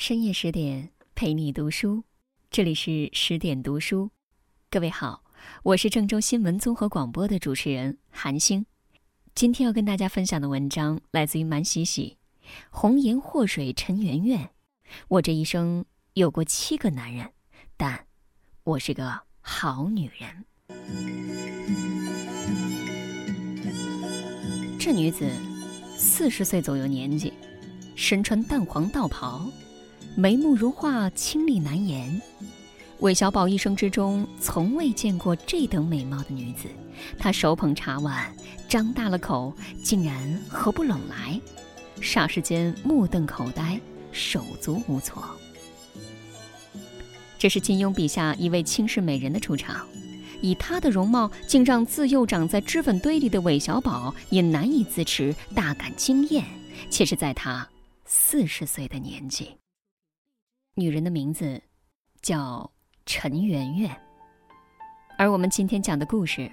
深夜十点陪你读书，这里是十点读书。各位好，我是郑州新闻综合广播的主持人韩星。今天要跟大家分享的文章来自于满喜喜，红颜祸水陈圆圆。我这一生有过七个男人，但我是个好女人。这女子四十岁左右年纪，身穿淡黄道袍，眉目如画，清丽难言。韦小宝一生之中从未见过这等美貌的女子，她手捧茶碗，张大了口，竟然合不拢来，霎时间目瞪口呆，手足无措。这是金庸笔下一位倾世美人的出场，以她的容貌，竟让自幼长在脂粉堆里的韦小宝也难以自持，大感惊艳。且是在她四十岁的年纪。女人的名字叫。陈圆圆，而我们今天讲的故事，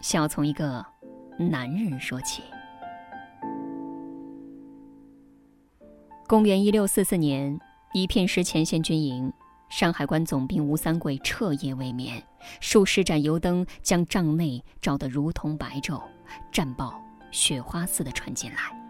想要从一个男人说起。公元一六四四年，一片师前线军营，山海关总兵吴三桂彻夜未眠，数十盏油灯将帐内照得如同白昼，战报雪花似的传进来。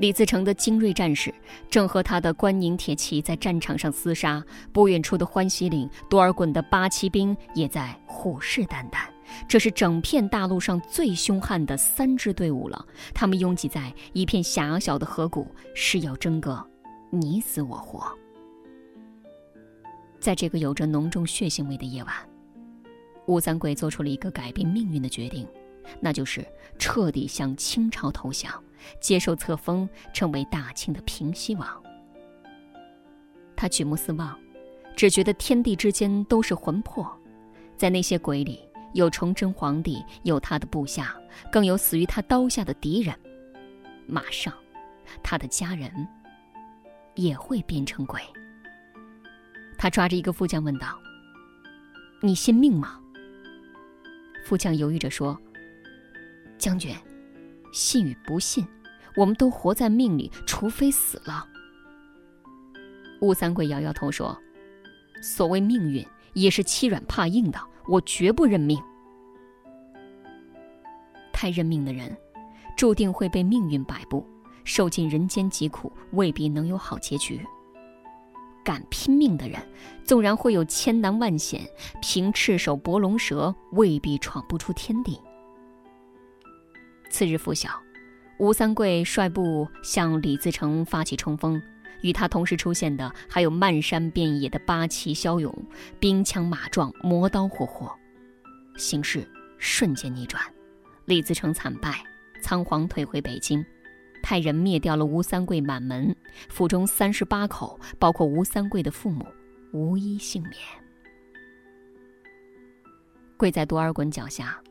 李自成的精锐战士正和他的关宁铁骑在战场上厮杀，不远处的欢喜岭，多尔衮的八旗兵也在虎视眈眈。这是整片大陆上最凶悍的三支队伍了，他们拥挤在一片狭小的河谷，是要争个你死我活。在这个有着浓重血腥味的夜晚，吴三桂做出了一个改变命运的决定，那就是彻底向清朝投降。接受册封，成为大清的平西王。他举目四望，只觉得天地之间都是魂魄，在那些鬼里，有崇祯皇帝，有他的部下，更有死于他刀下的敌人。马上，他的家人也会变成鬼。他抓着一个副将问道：“你信命吗？”副将犹豫着说：“将军。”信与不信，我们都活在命里，除非死了。吴三桂摇摇头说：“所谓命运，也是欺软怕硬的，我绝不认命。太认命的人，注定会被命运摆布，受尽人间疾苦，未必能有好结局。敢拼命的人，纵然会有千难万险，凭赤手搏龙蛇，未必闯不出天地。”次日拂晓，吴三桂率部向李自成发起冲锋，与他同时出现的还有漫山遍野的八旗骁勇，兵枪马壮，磨刀霍霍，形势瞬间逆转，李自成惨败，仓皇退回北京，派人灭掉了吴三桂满门，府中三十八口，包括吴三桂的父母，无一幸免。跪在多尔衮脚下，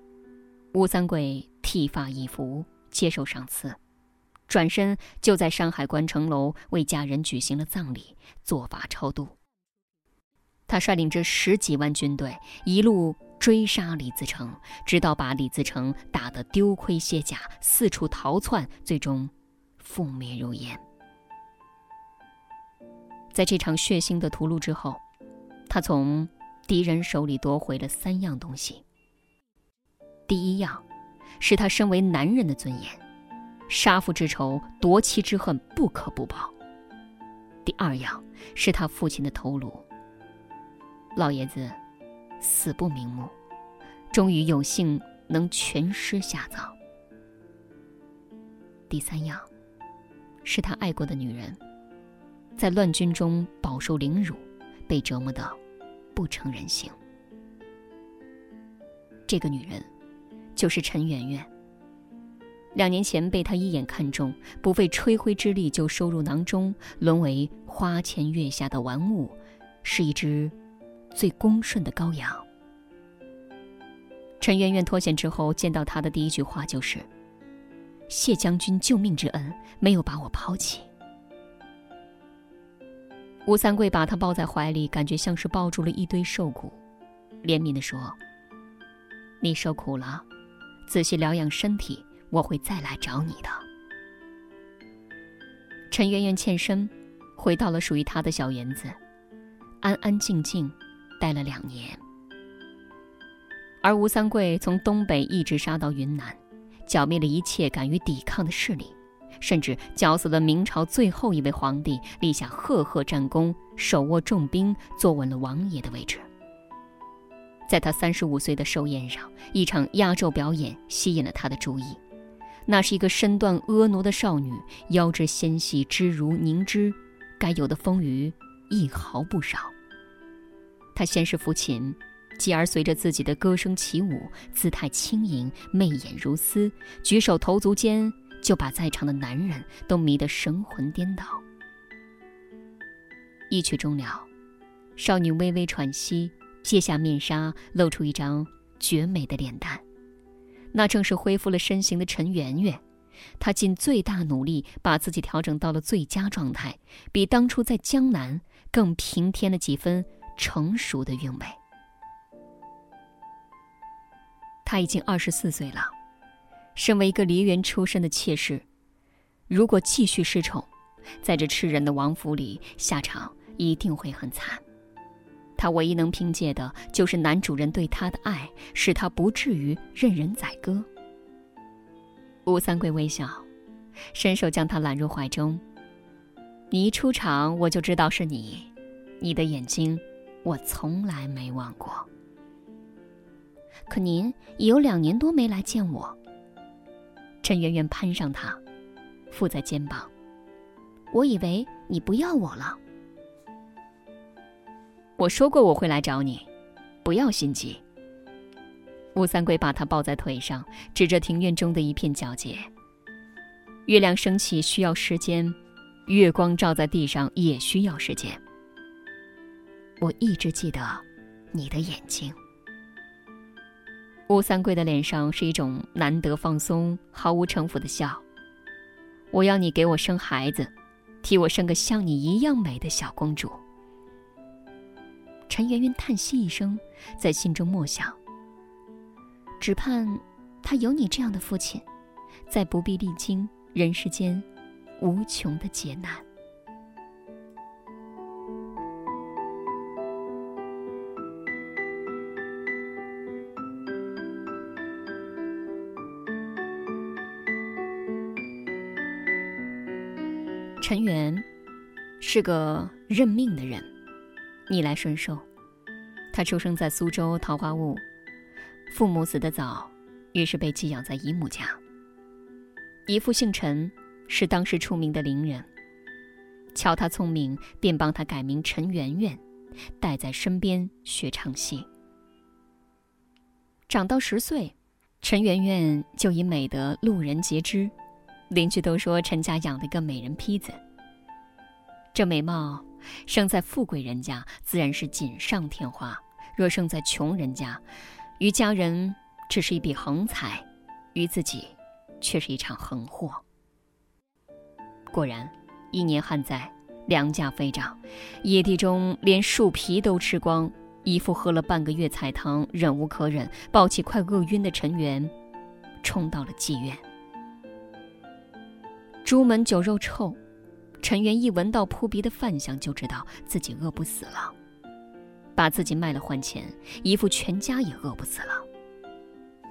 吴三桂。剃发易服，接受赏赐，转身就在山海关城楼为家人举行了葬礼，做法超度。他率领着十几万军队一路追杀李自成，直到把李自成打得丢盔卸甲，四处逃窜，最终覆灭如烟。在这场血腥的屠戮之后，他从敌人手里夺回了三样东西。第一样。是他身为男人的尊严，杀父之仇、夺妻之恨不可不报。第二样是他父亲的头颅。老爷子死不瞑目，终于有幸能全尸下葬。第三样是他爱过的女人，在乱军中饱受凌辱，被折磨的不成人形。这个女人。就是陈圆圆。两年前被他一眼看中，不费吹灰之力就收入囊中，沦为花前月下的玩物，是一只最恭顺的羔羊。陈圆圆脱险之后，见到他的第一句话就是：“谢将军救命之恩，没有把我抛弃。”吴三桂把他抱在怀里，感觉像是抱住了一堆瘦骨，怜悯地说：“你受苦了。”仔细疗养身体，我会再来找你的。陈圆圆欠身，回到了属于他的小园子，安安静静待了两年。而吴三桂从东北一直杀到云南，剿灭了一切敢于抵抗的势力，甚至绞死了明朝最后一位皇帝，立下赫赫战功，手握重兵，坐稳了王爷的位置。在他三十五岁的寿宴上，一场压轴表演吸引了他的注意。那是一个身段婀娜的少女，腰肢纤细，肢如凝脂，该有的丰腴一毫不少。她先是抚琴，继而随着自己的歌声起舞，姿态轻盈，媚眼如丝，举手投足间就把在场的男人都迷得神魂颠倒。一曲终了，少女微微喘息。卸下面纱，露出一张绝美的脸蛋，那正是恢复了身形的陈圆圆。她尽最大努力把自己调整到了最佳状态，比当初在江南更平添了几分成熟的韵味。她已经二十四岁了，身为一个梨园出身的妾室，如果继续失宠，在这吃人的王府里，下场一定会很惨。他唯一能凭借的就是男主人对他的爱，使他不至于任人宰割。吴三桂微笑，伸手将他揽入怀中。你一出场，我就知道是你，你的眼睛，我从来没忘过。可您已有两年多没来见我。陈圆圆攀上他，附在肩膀。我以为你不要我了。我说过我会来找你，不要心急。吴三桂把他抱在腿上，指着庭院中的一片皎洁。月亮升起需要时间，月光照在地上也需要时间。我一直记得你的眼睛。吴三桂的脸上是一种难得放松、毫无城府的笑。我要你给我生孩子，替我生个像你一样美的小公主。陈圆圆叹息一声，在心中默想：只盼他有你这样的父亲，再不必历经人世间无穷的劫难。陈圆是个认命的人。逆来顺受，他出生在苏州桃花坞，父母死得早，于是被寄养在姨母家。姨父姓陈，是当时出名的伶人。瞧他聪明，便帮他改名陈圆圆，带在身边学唱戏。长到十岁，陈圆圆就以美得路人皆知，邻居都说陈家养了一个美人坯子。这美貌。生在富贵人家，自然是锦上添花；若生在穷人家，于家人只是一笔横财，于自己却是一场横祸。果然，一年旱灾，粮价飞涨，野地中连树皮都吃光。姨父喝了半个月菜汤，忍无可忍，抱起快饿晕的陈元，冲到了妓院。朱门酒肉臭。陈元一闻到扑鼻的饭香，就知道自己饿不死了，把自己卖了换钱，姨父全家也饿不死了。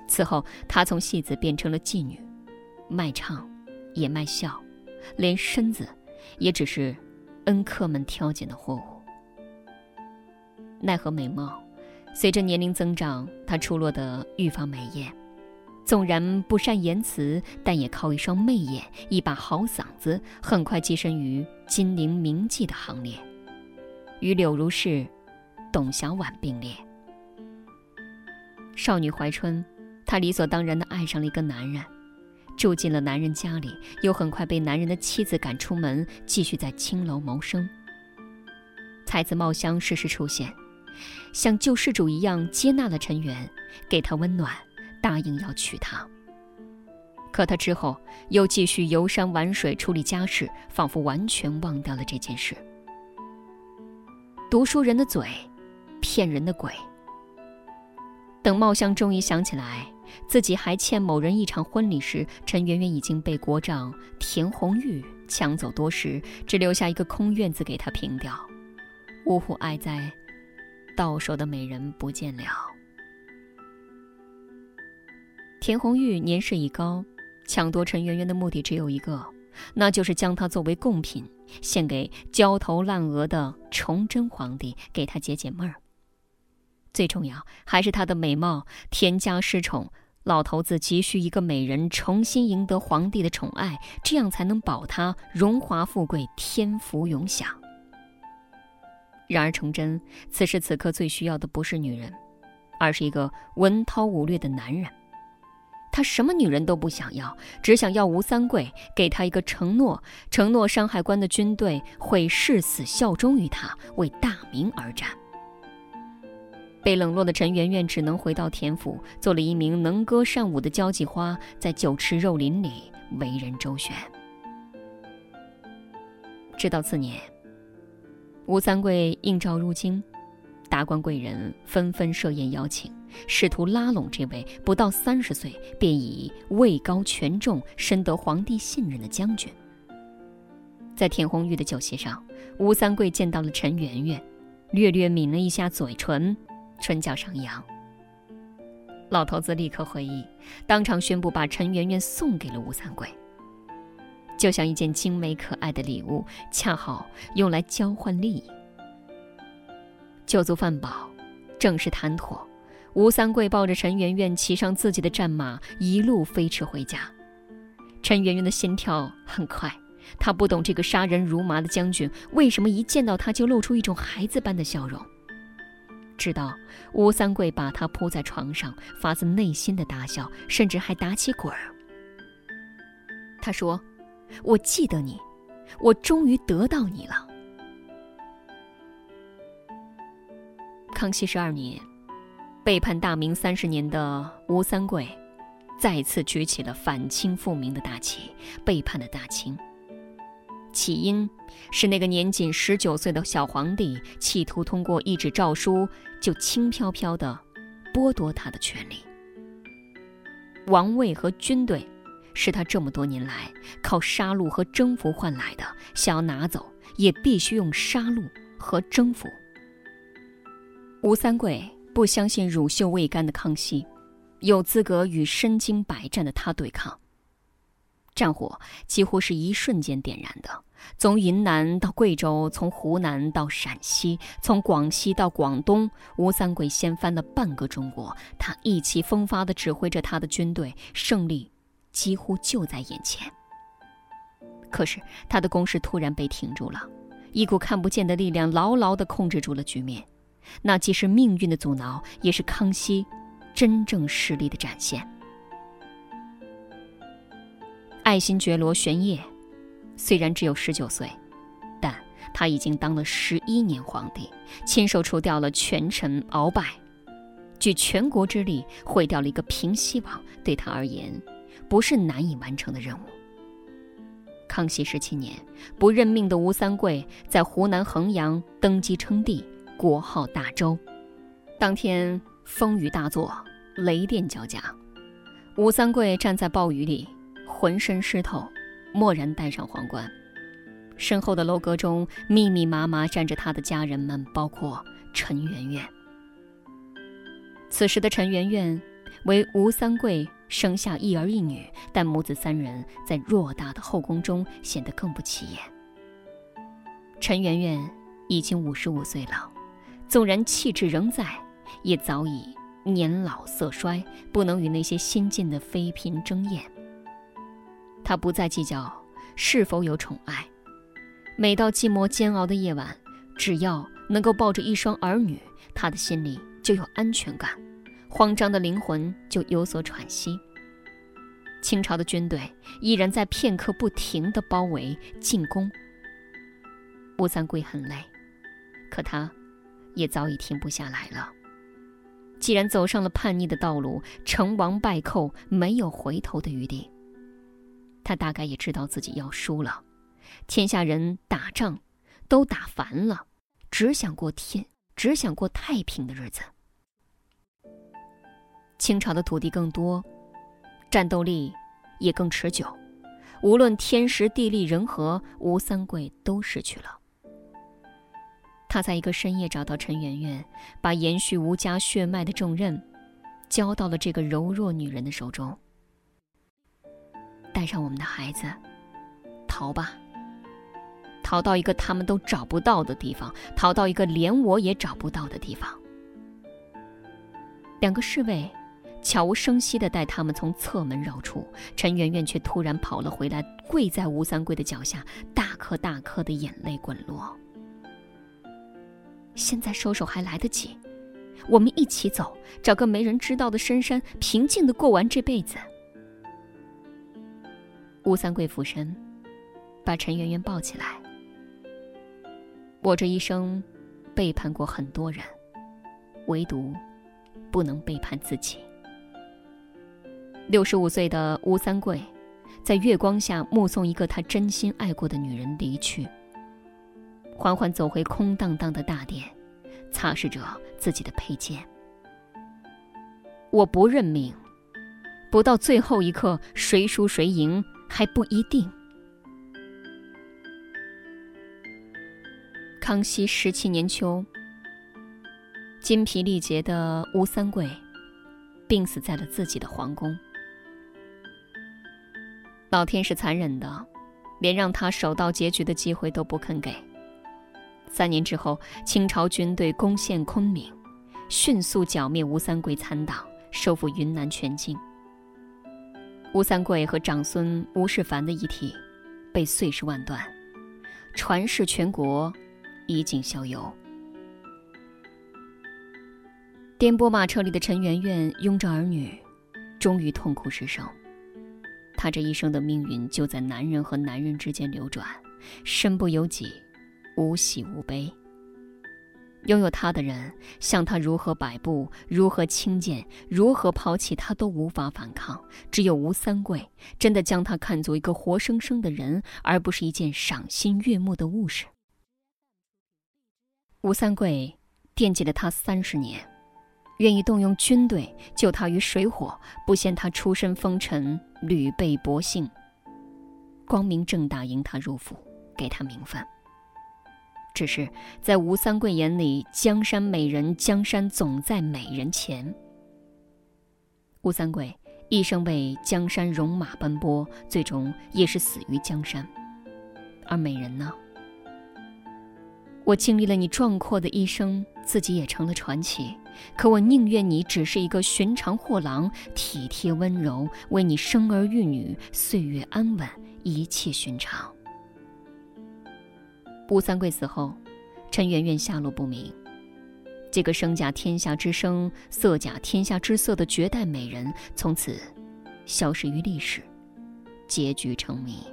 此后，他从戏子变成了妓女，卖唱，也卖笑，连身子，也只是恩客们挑拣的货物。奈何美貌，随着年龄增长，她出落得愈发美艳。纵然不善言辞，但也靠一双媚眼、一把好嗓子，很快跻身于金陵名妓的行列，与柳如是、董小宛并列。少女怀春，她理所当然的爱上了一个男人，住进了男人家里，又很快被男人的妻子赶出门，继续在青楼谋生。才子茂香适时出现，像救世主一样接纳了陈元，给他温暖。答应要娶她，可他之后又继续游山玩水，处理家事，仿佛完全忘掉了这件事。读书人的嘴，骗人的鬼。等茂香终于想起来自己还欠某人一场婚礼时，陈圆圆已经被国丈田红玉抢走多时，只留下一个空院子给他平掉。呜呼哀哉，到手的美人不见了。田红玉年事已高，抢夺陈圆圆的目的只有一个，那就是将她作为贡品献给焦头烂额的崇祯皇帝，给他解解闷儿。最重要还是她的美貌，田家失宠。老头子急需一个美人重新赢得皇帝的宠爱，这样才能保他荣华富贵、天福永享。然而，崇祯此时此刻最需要的不是女人，而是一个文韬武略的男人。他什么女人都不想要，只想要吴三桂给他一个承诺：承诺山海关的军队会誓死效忠于他，为大明而战。被冷落的陈圆圆只能回到田府，做了一名能歌善舞的交际花，在酒池肉林里为人周旋。直到次年，吴三桂应召入京，达官贵人纷纷设宴邀请，试图拉拢这位不到三十岁便已位高权重、深得皇帝信任的将军。在田红玉的酒席上，吴三桂见到了陈圆圆，略略抿了一下嘴唇。唇角上扬，老头子立刻会意，当场宣布把陈圆圆送给了吴三桂，就像一件精美可爱的礼物，恰好用来交换利益。酒足饭饱，正式谈妥，吴三桂抱着陈圆圆骑上自己的战马，一路飞驰回家。陈圆圆的心跳很快，她不懂这个杀人如麻的将军为什么一见到他就露出一种孩子般的笑容。知道吴三桂把他扑在床上，发自内心的大笑，甚至还打起滚儿。他说：“我记得你，我终于得到你了。”康熙十二年，背叛大明三十年的吴三桂，再次举起了反清复明的大旗，背叛了大清。起因是那个年仅十九岁的小皇帝企图通过一纸诏书就轻飘飘地剥夺他的权利。王位和军队是他这么多年来靠杀戮和征服换来的，想要拿走也必须用杀戮和征服。吴三桂不相信乳臭未干的康熙有资格与身经百战的他对抗。战火几乎是一瞬间点燃的，从云南到贵州，从湖南到陕西，从广西到广东，吴三桂掀翻了半个中国。他意气风发地指挥着他的军队，胜利几乎就在眼前。可是他的攻势突然被停住了，一股看不见的力量牢牢地控制住了局面。那既是命运的阻挠，也是康熙真正实力的展现。爱新觉罗玄烨，虽然只有十九岁，但他已经当了十一年皇帝，亲手除掉了权臣鳌拜，举全国之力毁掉了一个平西王，对他而言，不是难以完成的任务。康熙十七年，不认命的吴三桂在湖南衡阳登基称帝，国号大周。当天风雨大作，雷电交加，吴三桂站在暴雨里。浑身湿透，蓦然戴上皇冠，身后的楼阁中密密麻麻站着他的家人们，包括陈圆圆。此时的陈圆圆为吴三桂生下一儿一女，但母子三人在偌大的后宫中显得更不起眼。陈圆圆已经五十五岁了，纵然气质仍在，也早已年老色衰，不能与那些新晋的妃嫔争艳。他不再计较是否有宠爱，每到寂寞煎熬的夜晚，只要能够抱着一双儿女，他的心里就有安全感，慌张的灵魂就有所喘息。清朝的军队依然在片刻不停的包围进攻。吴三桂很累，可他，也早已停不下来了。既然走上了叛逆的道路，成王败寇，没有回头的余地。他大概也知道自己要输了，天下人打仗都打烦了，只想过天，只想过太平的日子。清朝的土地更多，战斗力也更持久，无论天时地利人和，吴三桂都失去了。他在一个深夜找到陈圆圆，把延续吴家血脉的重任交到了这个柔弱女人的手中。带上我们的孩子，逃吧。逃到一个他们都找不到的地方，逃到一个连我也找不到的地方。两个侍卫悄无声息地带他们从侧门绕出，陈圆圆却突然跑了回来，跪在吴三桂的脚下，大颗大颗的眼泪滚落。现在收手还来得及，我们一起走，找个没人知道的深山，平静的过完这辈子。吴三桂俯身，把陈圆圆抱起来。我这一生，背叛过很多人，唯独不能背叛自己。六十五岁的吴三桂，在月光下目送一个他真心爱过的女人离去。缓缓走回空荡荡的大殿，擦拭着自己的佩剑。我不认命，不到最后一刻，谁输谁赢还不一定。康熙十七年秋，筋疲力竭的吴三桂病死在了自己的皇宫。老天是残忍的，连让他守到结局的机会都不肯给。三年之后，清朝军队攻陷昆明，迅速剿灭吴三桂残党，收复云南全境。吴三桂和长孙吴世凡的遗体被碎尸万段，传世全国，衣锦逍遥。颠簸马车里的陈圆圆拥着儿女，终于痛哭失声。她这一生的命运就在男人和男人之间流转，身不由己。无喜无悲。拥有他的人，向他如何摆布，如何轻贱，如何抛弃，他都无法反抗。只有吴三桂，真的将他看作一个活生生的人，而不是一件赏心悦目的物事。吴三桂惦记了他三十年，愿意动用军队救他于水火，不嫌他出身风尘，屡被薄幸，光明正大迎他入府，给他名分。只是在吴三桂眼里，江山美人，江山总在美人前。吴三桂一生为江山戎马奔波，最终也是死于江山。而美人呢？我经历了你壮阔的一生，自己也成了传奇。可我宁愿你只是一个寻常货郎，体贴温柔，为你生儿育女，岁月安稳，一切寻常。吴三桂死后，陈圆圆下落不明。这个生甲天下之声，色甲天下之色的绝代美人，从此消失于历史，结局成谜。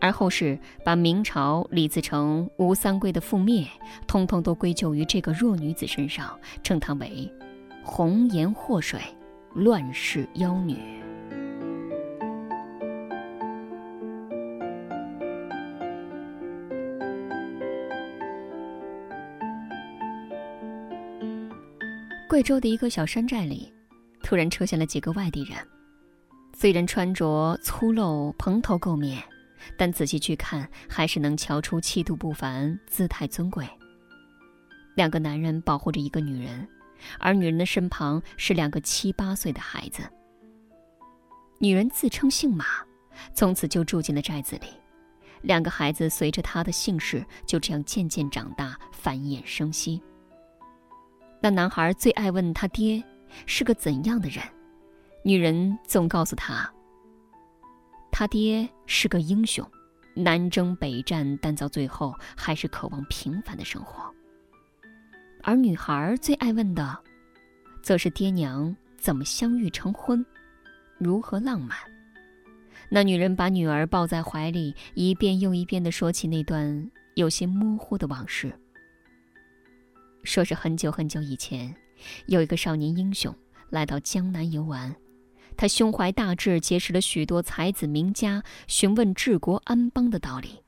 而后世把明朝李自成、吴三桂的覆灭，通通都归咎于这个弱女子身上，称她为“红颜祸水，乱世妖女”。贵州的一个小山寨里，突然出现了几个外地人。虽然穿着粗陋、蓬头垢面，但仔细去看，还是能瞧出气度不凡、姿态尊贵。两个男人保护着一个女人，而女人的身旁是两个七八岁的孩子。女人自称姓马，从此就住进了寨子里。两个孩子随着她的姓氏，就这样渐渐长大，繁衍生息。那男孩最爱问他爹是个怎样的人，女人总告诉他，他爹是个英雄，南征北战，但到最后还是渴望平凡的生活。而女孩最爱问的，则是爹娘怎么相遇成婚，如何浪漫。那女人把女儿抱在怀里，一遍又一遍地说起那段有些模糊的往事。说是很久很久以前，有一个少年英雄来到江南游玩，他胸怀大志，结识了许多才子名家，询问治国安邦的道理。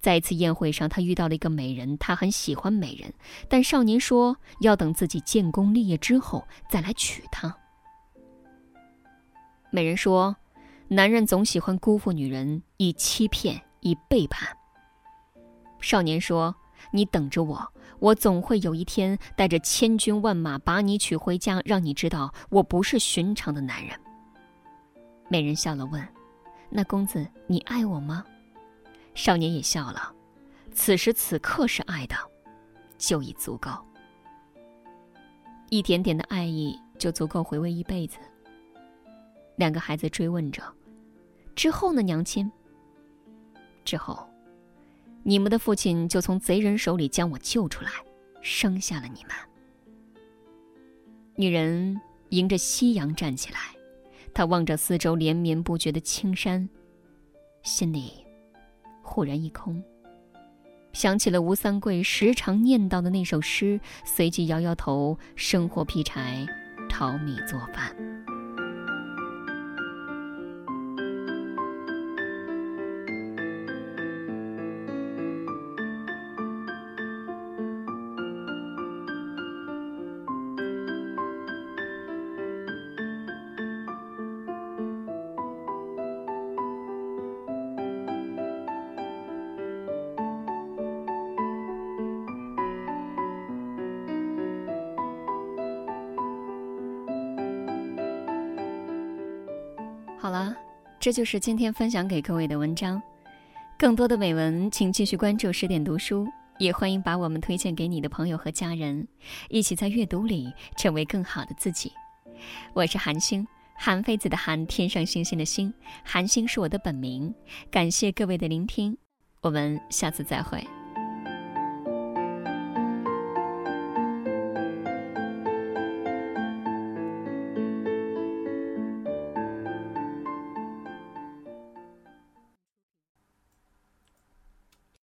在一次宴会上，他遇到了一个美人，他很喜欢美人，但少年说要等自己建功立业之后再来娶她。美人说：“男人总喜欢辜负女人，以欺骗，以背叛。少年说：“你等着我，我总会有一天带着千军万马把你娶回家，让你知道我不是寻常的男人。”美人笑了，问：“那公子，你爱我吗？”少年也笑了，此时此刻是爱的，就已足够。一点点的爱意就足够回味一辈子。两个孩子追问着：“之后呢，娘亲？”之后，你们的父亲就从贼人手里将我救出来，生下了你们。女人迎着夕阳站起来，她望着四周连绵不绝的青山，心里忽然一空，想起了吴三桂时常念叨的那首诗，随即摇摇头，生火劈柴，淘米做饭。好了，这就是今天分享给各位的文章。更多的美文，请继续关注十点读书，也欢迎把我们推荐给你的朋友和家人，一起在阅读里成为更好的自己。我是韩星，韩非子的韩，天上星星的星，韩星是我的本名。感谢各位的聆听，我们下次再会。